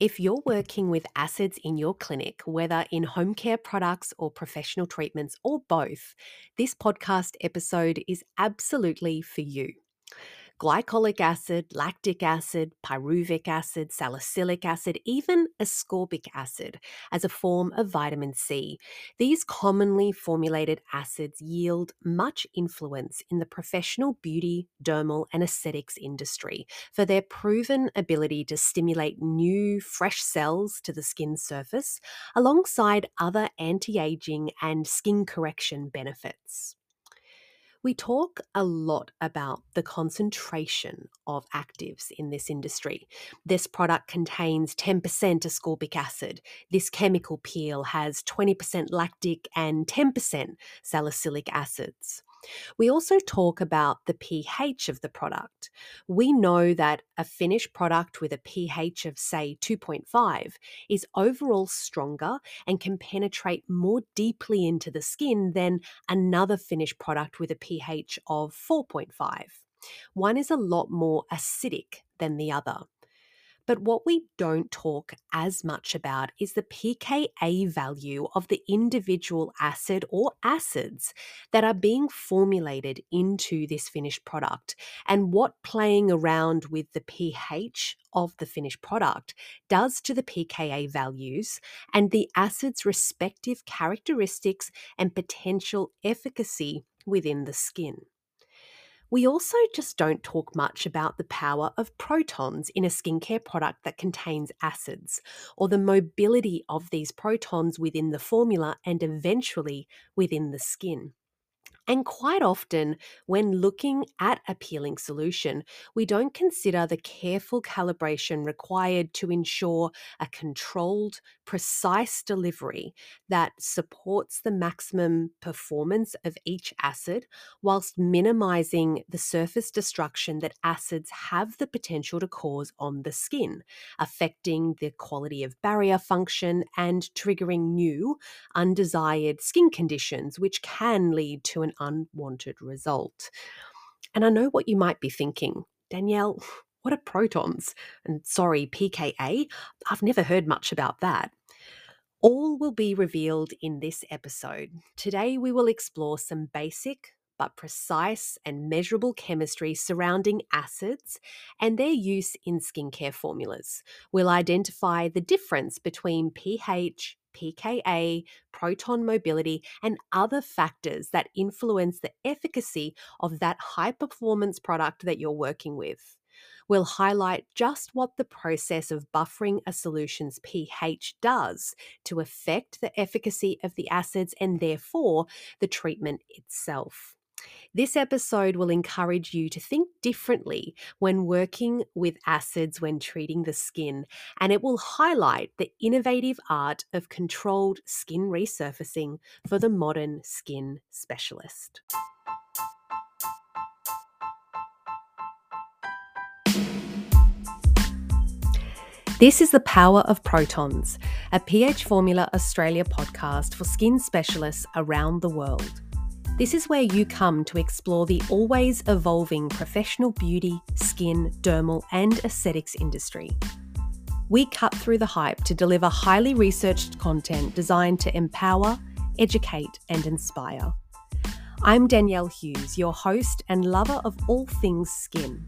If you're working with acids in your clinic, whether in home care products or professional treatments or both, this podcast episode is absolutely for you glycolic acid, lactic acid, pyruvic acid, salicylic acid, even ascorbic acid as a form of vitamin C. These commonly formulated acids yield much influence in the professional beauty, dermal, and aesthetics industry for their proven ability to stimulate new, fresh cells to the skin surface, alongside other anti aging and skin correction benefits. We talk a lot about the concentration of actives in this industry. This product contains 10% ascorbic acid. This chemical peel has 20% lactic and 10% salicylic acids. We also talk about the pH of the product. We know that a finished product with a pH of, say, 2.5 is overall stronger and can penetrate more deeply into the skin than another finished product with a pH of 4.5. One is a lot more acidic than the other. But what we don't talk as much about is the pKa value of the individual acid or acids that are being formulated into this finished product and what playing around with the pH of the finished product does to the pKa values and the acid's respective characteristics and potential efficacy within the skin. We also just don't talk much about the power of protons in a skincare product that contains acids, or the mobility of these protons within the formula and eventually within the skin. And quite often, when looking at a peeling solution, we don't consider the careful calibration required to ensure a controlled, precise delivery that supports the maximum performance of each acid whilst minimizing the surface destruction that acids have the potential to cause on the skin, affecting the quality of barrier function and triggering new, undesired skin conditions, which can lead to an unwanted result. And I know what you might be thinking Danielle, what are protons? And sorry, pKa? I've never heard much about that. All will be revealed in this episode. Today, we will explore some basic but precise and measurable chemistry surrounding acids and their use in skincare formulas. We'll identify the difference between pH, pKa, proton mobility, and other factors that influence the efficacy of that high performance product that you're working with. We'll highlight just what the process of buffering a solution's pH does to affect the efficacy of the acids and therefore the treatment itself. This episode will encourage you to think differently when working with acids when treating the skin, and it will highlight the innovative art of controlled skin resurfacing for the modern skin specialist. This is The Power of Protons, a pH Formula Australia podcast for skin specialists around the world. This is where you come to explore the always evolving professional beauty, skin, dermal, and aesthetics industry. We cut through the hype to deliver highly researched content designed to empower, educate, and inspire. I'm Danielle Hughes, your host and lover of all things skin.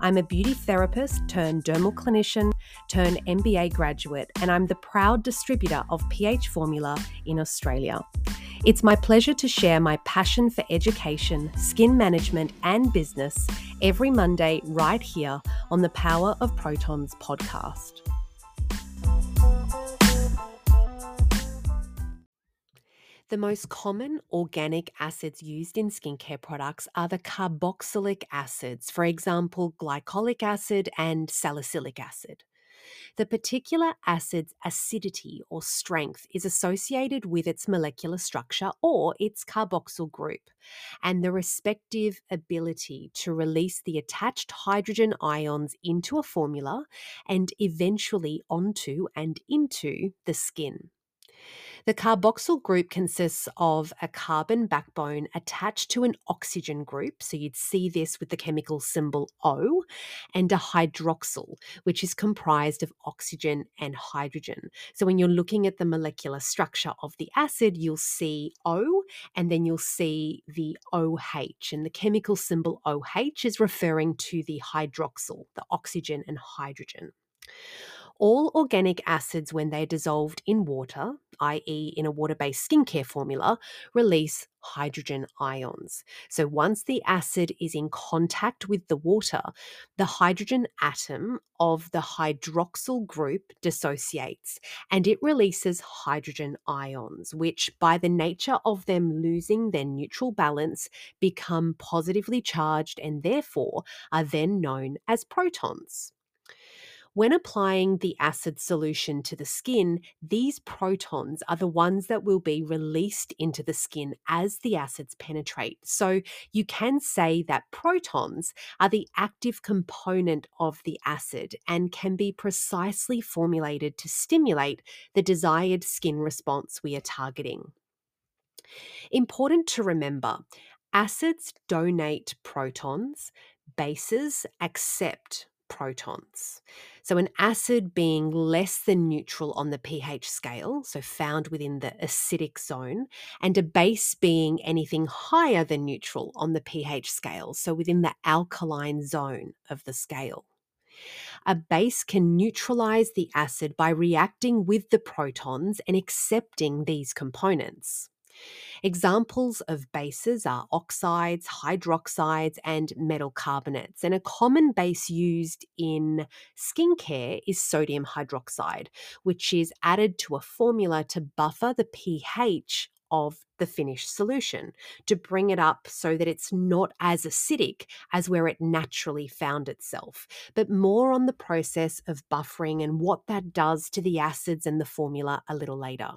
I'm a beauty therapist turned dermal clinician turned MBA graduate, and I'm the proud distributor of pH Formula in Australia. It's my pleasure to share my passion for education, skin management, and business every Monday right here on the Power of Protons podcast. The most common organic acids used in skincare products are the carboxylic acids, for example, glycolic acid and salicylic acid. The particular acid's acidity or strength is associated with its molecular structure or its carboxyl group, and the respective ability to release the attached hydrogen ions into a formula and eventually onto and into the skin. The carboxyl group consists of a carbon backbone attached to an oxygen group, so you'd see this with the chemical symbol O, and a hydroxyl, which is comprised of oxygen and hydrogen. So when you're looking at the molecular structure of the acid, you'll see O and then you'll see the OH, and the chemical symbol OH is referring to the hydroxyl, the oxygen and hydrogen. All organic acids, when they're dissolved in water, i.e., in a water based skincare formula, release hydrogen ions. So once the acid is in contact with the water, the hydrogen atom of the hydroxyl group dissociates and it releases hydrogen ions, which, by the nature of them losing their neutral balance, become positively charged and therefore are then known as protons. When applying the acid solution to the skin, these protons are the ones that will be released into the skin as the acids penetrate. So you can say that protons are the active component of the acid and can be precisely formulated to stimulate the desired skin response we are targeting. Important to remember acids donate protons, bases accept protons. So, an acid being less than neutral on the pH scale, so found within the acidic zone, and a base being anything higher than neutral on the pH scale, so within the alkaline zone of the scale. A base can neutralize the acid by reacting with the protons and accepting these components. Examples of bases are oxides, hydroxides, and metal carbonates. And a common base used in skincare is sodium hydroxide, which is added to a formula to buffer the pH of the finished solution to bring it up so that it's not as acidic as where it naturally found itself, but more on the process of buffering and what that does to the acids and the formula a little later.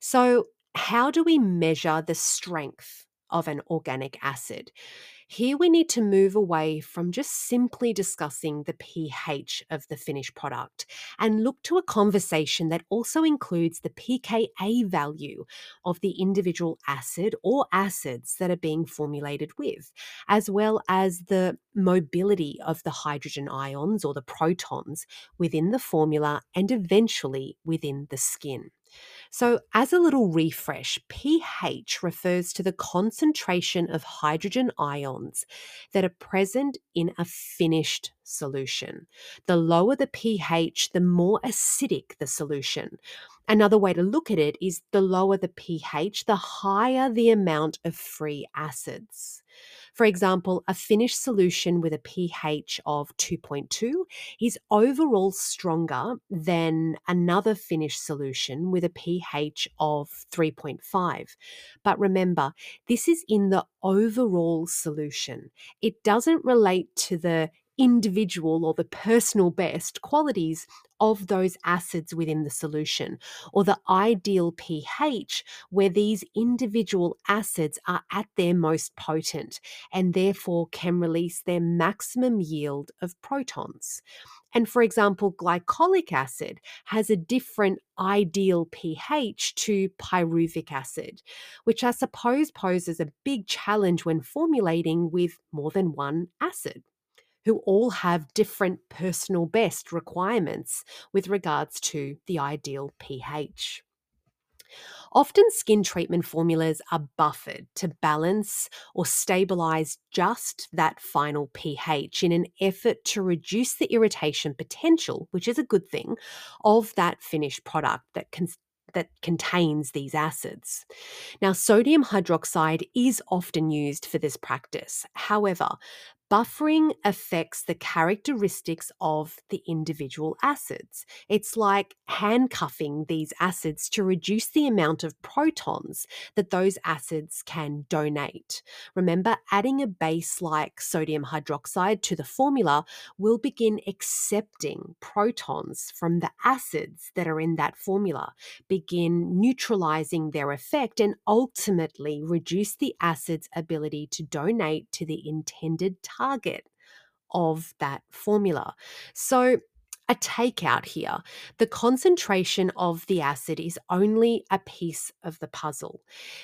So, how do we measure the strength of an organic acid? Here we need to move away from just simply discussing the pH of the finished product and look to a conversation that also includes the pKa value of the individual acid or acids that are being formulated with, as well as the mobility of the hydrogen ions or the protons within the formula and eventually within the skin. So, as a little refresh, pH refers to the concentration of hydrogen ions that are present in a finished solution. The lower the pH, the more acidic the solution. Another way to look at it is the lower the pH, the higher the amount of free acids. For example, a finished solution with a pH of 2.2 is overall stronger than another finished solution with a pH of 3.5. But remember, this is in the overall solution. It doesn't relate to the individual or the personal best qualities of those acids within the solution, or the ideal pH where these individual acids are at their most potent and therefore can release their maximum yield of protons. And for example, glycolic acid has a different ideal pH to pyruvic acid, which I suppose poses a big challenge when formulating with more than one acid who all have different personal best requirements with regards to the ideal pH. Often, skin treatment formulas are buffered to balance or stabilize just that final pH in an effort to reduce the irritation potential, which is a good thing, of that finished product that can that contains these acids. Now, sodium hydroxide is often used for this practice. However, buffering affects the characteristics of the individual acids. It's like handcuffing these acids to reduce the amount of protons that those acids can donate. Remember, adding a base like sodium hydroxide to the formula will begin accepting protons from the acids that are in that formula, begin neutralizing their effect, and ultimately reduce the acid's ability to donate to the intended target of that formula. So, a takeout here. The concentration of the acid is only a piece of the puzzle.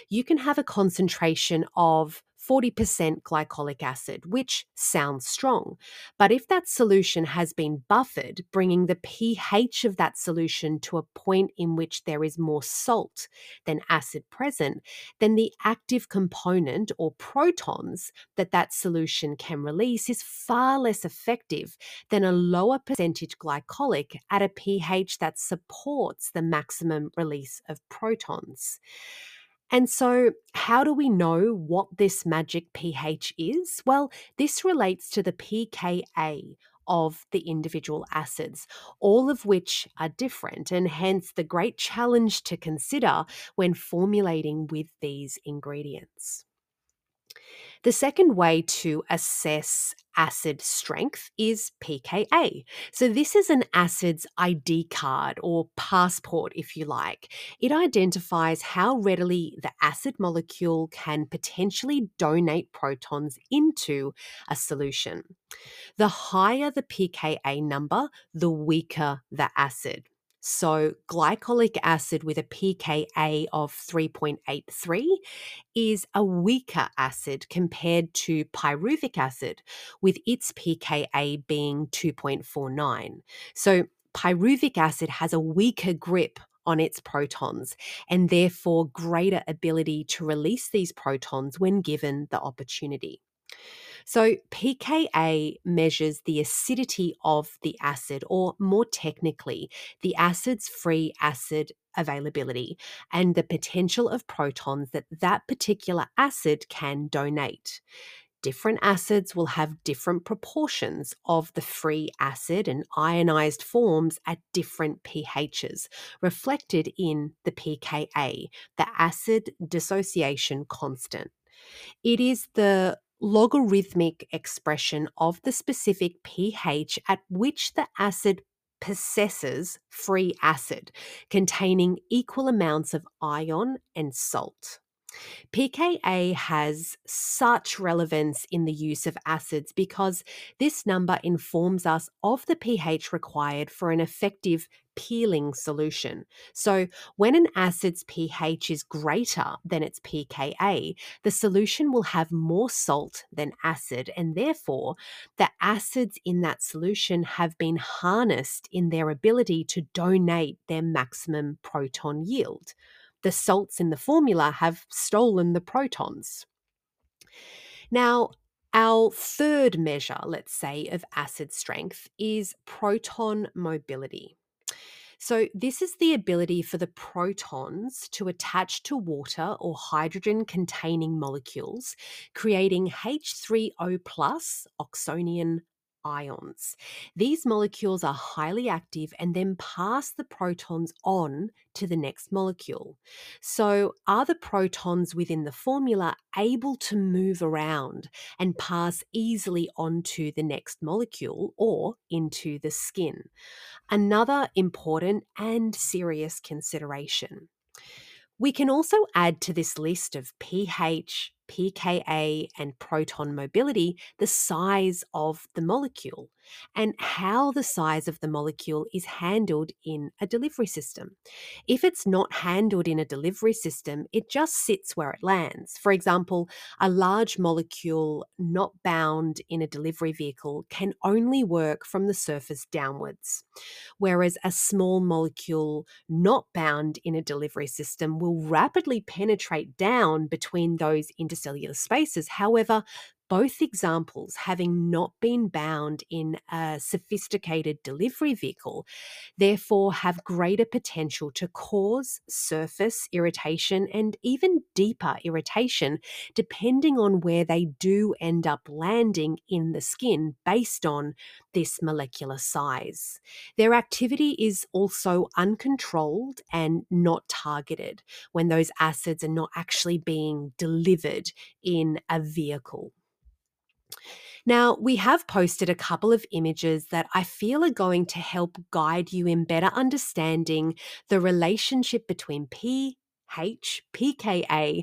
You can have a concentration of 40% glycolic acid, which sounds strong. But if that solution has been buffered, bringing the pH of that solution to a point in which there is more salt than acid present, then the active component or protons that that solution can release is far less effective than a lower percentage glycolic at a pH that supports the maximum release of protons. And so, how do we know what this magic pH is? Well, this relates to the pKa of the individual acids, all of which are different, and hence the great challenge to consider when formulating with these ingredients. The second way to assess acid strength is pKa. So, this is an acid's ID card or passport, if you like. It identifies how readily the acid molecule can potentially donate protons into a solution. The higher the pKa number, the weaker the acid. So, glycolic acid with a pKa of 3.83 is a weaker acid compared to pyruvic acid, with its pKa being 2.49. So, pyruvic acid has a weaker grip on its protons and therefore greater ability to release these protons when given the opportunity. So, pKa measures the acidity of the acid, or more technically, the acid's free acid availability and the potential of protons that that particular acid can donate. Different acids will have different proportions of the free acid and ionized forms at different pHs, reflected in the pKa, the acid dissociation constant. It is the logarithmic expression of the specific pH at which the acid possesses free acid containing equal amounts of ion and salt. pKa has such relevance in the use of acids because this number informs us of the pH required for an effective peeling solution. So, when an acid's pH is greater than its pKa, the solution will have more salt than acid, and therefore, the acids in that solution have been harnessed in their ability to donate their maximum proton yield. The salts in the formula have stolen the protons. Now, our third measure, let's say, of acid strength is proton mobility. So, this is the ability for the protons to attach to water or hydrogen containing molecules, creating H3O plus oxonium ions. These molecules are highly active and then pass the protons on to the next molecule. So, are the protons within the formula able to move around and pass easily onto the next molecule or into the skin? Another important and serious consideration. We can also add to this list of pH, pKa, and proton mobility the size of the molecule and how the size of the molecule is handled in a delivery system. If it's not handled in a delivery system, it just sits where it lands. For example, a large molecule not bound in a delivery vehicle can only work from the surface downwards, whereas a small molecule not bound in a delivery system will rapidly penetrate down between those intercellular spaces. However, both examples having not been bound in a sophisticated delivery vehicle, therefore have greater potential to cause surface irritation and even deeper irritation, depending on where they do end up landing in the skin based on this molecular size. Their activity is also uncontrolled and not targeted when those acids are not actually being delivered in a vehicle. Now, we have posted a couple of images that I feel are going to help guide you in better understanding the relationship between pH, pKa,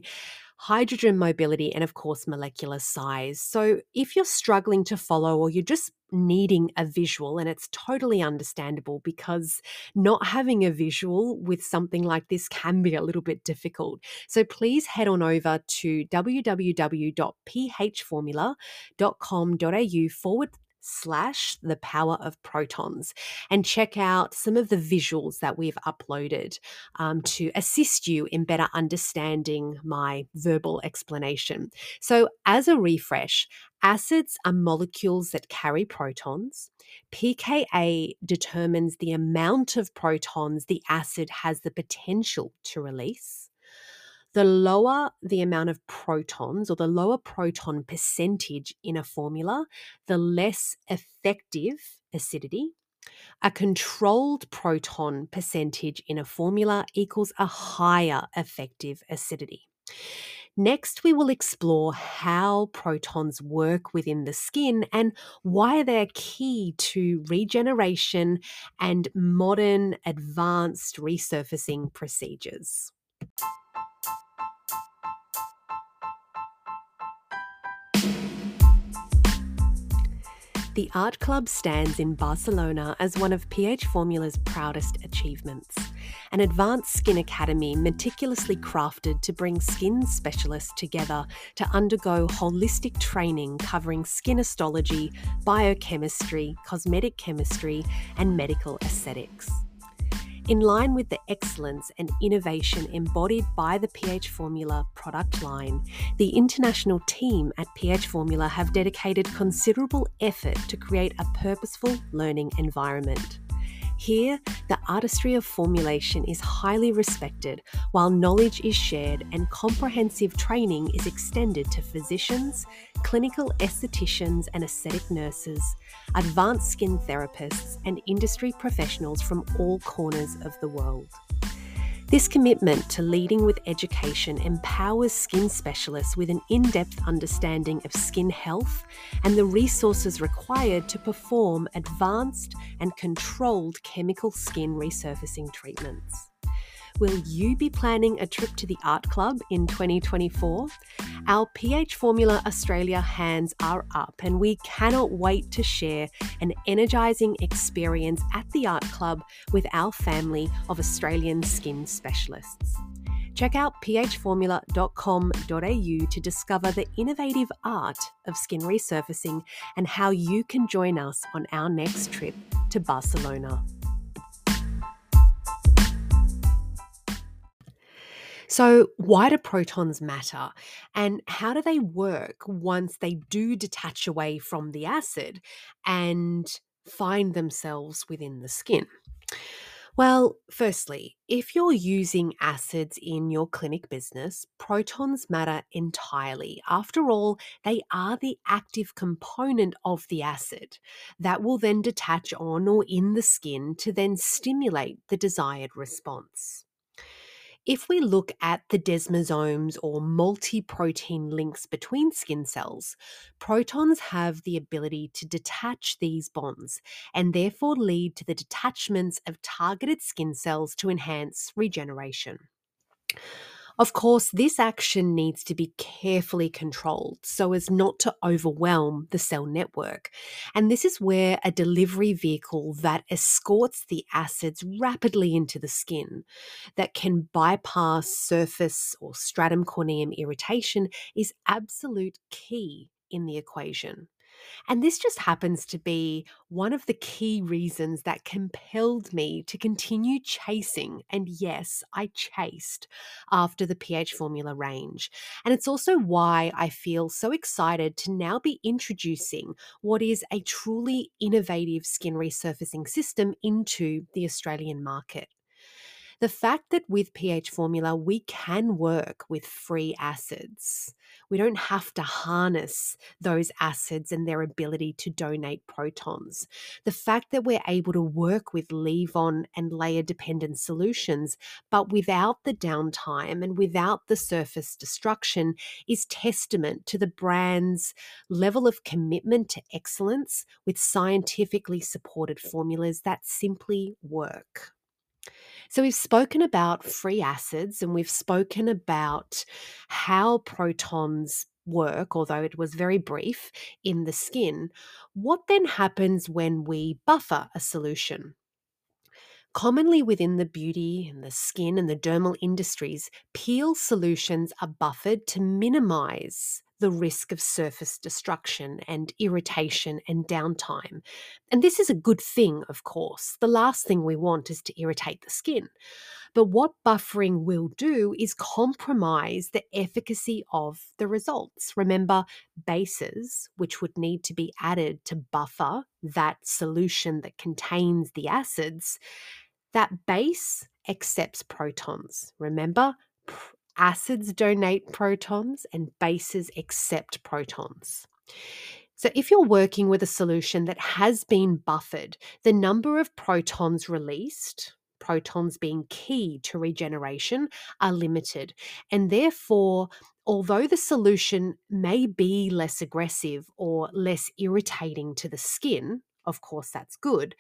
hydrogen mobility, and of course, molecular size. So, if you're struggling to follow or you're just needing a visual, and it's totally understandable because not having a visual with something like this can be a little bit difficult. So, please head on over to www.phformula.com.au forward slash the power of protons and check out some of the visuals that we've uploaded um, to assist you in better understanding my verbal explanation. So, as a refresh, acids are molecules that carry protons. pKa determines the amount of protons the acid has the potential to release the lower the amount of protons or the lower proton percentage in a formula, the less effective acidity. A controlled proton percentage in a formula equals a higher effective acidity. Next, we will explore how protons work within the skin and why they're key to regeneration and modern advanced resurfacing procedures. The Art Club stands in Barcelona as one of pH Formula's proudest achievements. An advanced skin academy meticulously crafted to bring skin specialists together to undergo holistic training covering skin histology, biochemistry, cosmetic chemistry, and medical aesthetics. In line with the excellence and innovation embodied by the pH Formula product line, the international team at pH Formula have dedicated considerable effort to create a purposeful learning environment. Here, the artistry of formulation is highly respected, while knowledge is shared and comprehensive training is extended to physicians, clinical estheticians and aesthetic nurses, advanced skin therapists, and industry professionals from all corners of the world. This commitment to leading with education empowers skin specialists with an in depth understanding of skin health and the resources required to perform advanced and controlled chemical skin resurfacing treatments. Will you be planning a trip to the Art Club in 2024? Our pH Formula Australia hands are up, and we cannot wait to share an energising experience at the Art Club with our family of Australian skin specialists. Check out phformula.com.au to discover the innovative art of skin resurfacing and how you can join us on our next trip to Barcelona. So, why do protons matter? And how do they work once they do detach away from the acid and find themselves within the skin? Well, firstly, if you're using acids in your clinic business, protons matter entirely. After all, they are the active component of the acid that will then detach on or in the skin to then stimulate the desired response. If we look at the desmosomes or multi protein links between skin cells, protons have the ability to detach these bonds and therefore lead to the detachments of targeted skin cells to enhance regeneration. Of course, this action needs to be carefully controlled so as not to overwhelm the cell network. And this is where a delivery vehicle that escorts the acids rapidly into the skin, that can bypass surface or stratum corneum irritation, is absolute key in the equation. And this just happens to be one of the key reasons that compelled me to continue chasing. And yes, I chased after the pH formula range. And it's also why I feel so excited to now be introducing what is a truly innovative skin resurfacing system into the Australian market. The fact that with pH formula we can work with free acids. We don't have to harness those acids and their ability to donate protons. The fact that we're able to work with leave on and layer dependent solutions, but without the downtime and without the surface destruction, is testament to the brand's level of commitment to excellence with scientifically supported formulas that simply work. So, we've spoken about free acids and we've spoken about how protons work, although it was very brief, in the skin. What then happens when we buffer a solution? Commonly within the beauty and the skin and the dermal industries, peel solutions are buffered to minimize the risk of surface destruction and irritation and downtime. And this is a good thing, of course. The last thing we want is to irritate the skin. But what buffering will do is compromise the efficacy of the results. Remember, bases, which would need to be added to buffer that solution that contains the acids, that base accepts protons. Remember, acids donate protons and bases accept protons. So, if you're working with a solution that has been buffered, the number of protons released, protons being key to regeneration, are limited. And therefore, although the solution may be less aggressive or less irritating to the skin, of course, that's good,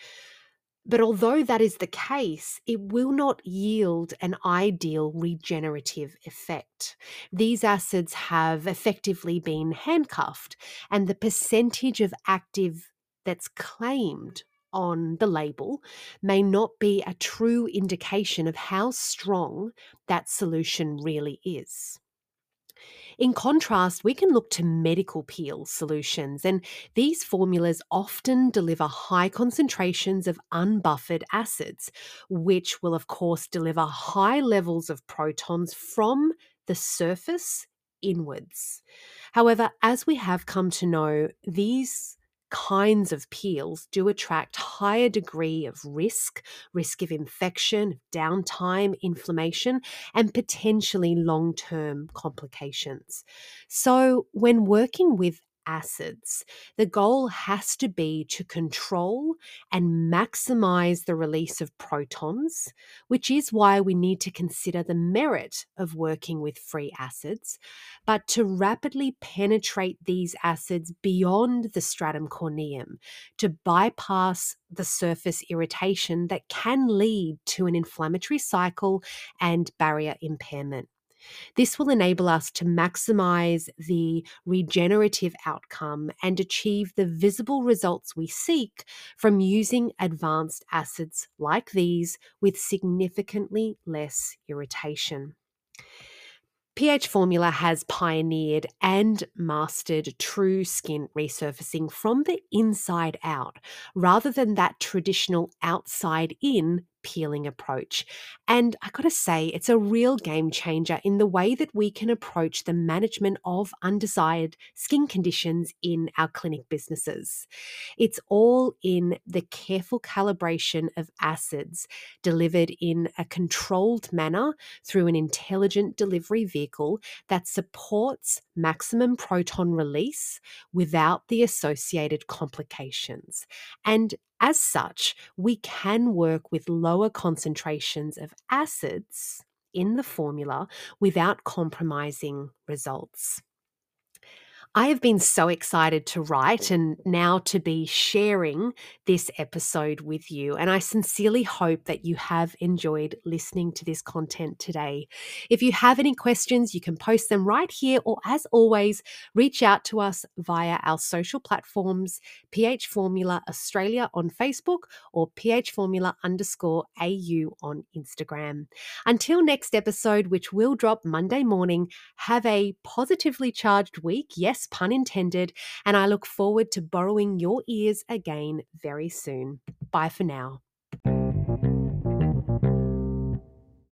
but although that is the case, it will not yield an ideal regenerative effect. These acids have effectively been handcuffed, and the percentage of active that's claimed on the label may not be a true indication of how strong that solution really is. In contrast, we can look to medical peel solutions, and these formulas often deliver high concentrations of unbuffered acids, which will, of course, deliver high levels of protons from the surface inwards. However, as we have come to know, these kinds of peels do attract higher degree of risk risk of infection downtime inflammation and potentially long-term complications. So when working with acids. The goal has to be to control and maximize the release of protons, which is why we need to consider the merit of working with free acids, but to rapidly penetrate these acids beyond the stratum corneum to bypass the surface irritation that can lead to an inflammatory cycle and barrier impairment. This will enable us to maximize the regenerative outcome and achieve the visible results we seek from using advanced acids like these with significantly less irritation. pH Formula has pioneered and mastered true skin resurfacing from the inside out rather than that traditional outside in peeling approach. And I gotta say, it's a real game changer in the way that we can approach the management of undesired skin conditions in our clinic businesses. It's all in the careful calibration of acids delivered in a controlled manner through an intelligent delivery vehicle that supports maximum proton release without the associated complications. And as such, we can work with lower concentrations of acids in the formula without compromising results. I have been so excited to write and now to be sharing this episode with you. And I sincerely hope that you have enjoyed listening to this content today. If you have any questions, you can post them right here, or as always, reach out to us via our social platforms PH Formula Australia on Facebook or PH Formula underscore AU on Instagram. Until next episode, which will drop Monday morning, have a positively charged week. Yes yes, pun intended, and I look forward to borrowing your ears again very soon. Bye for now.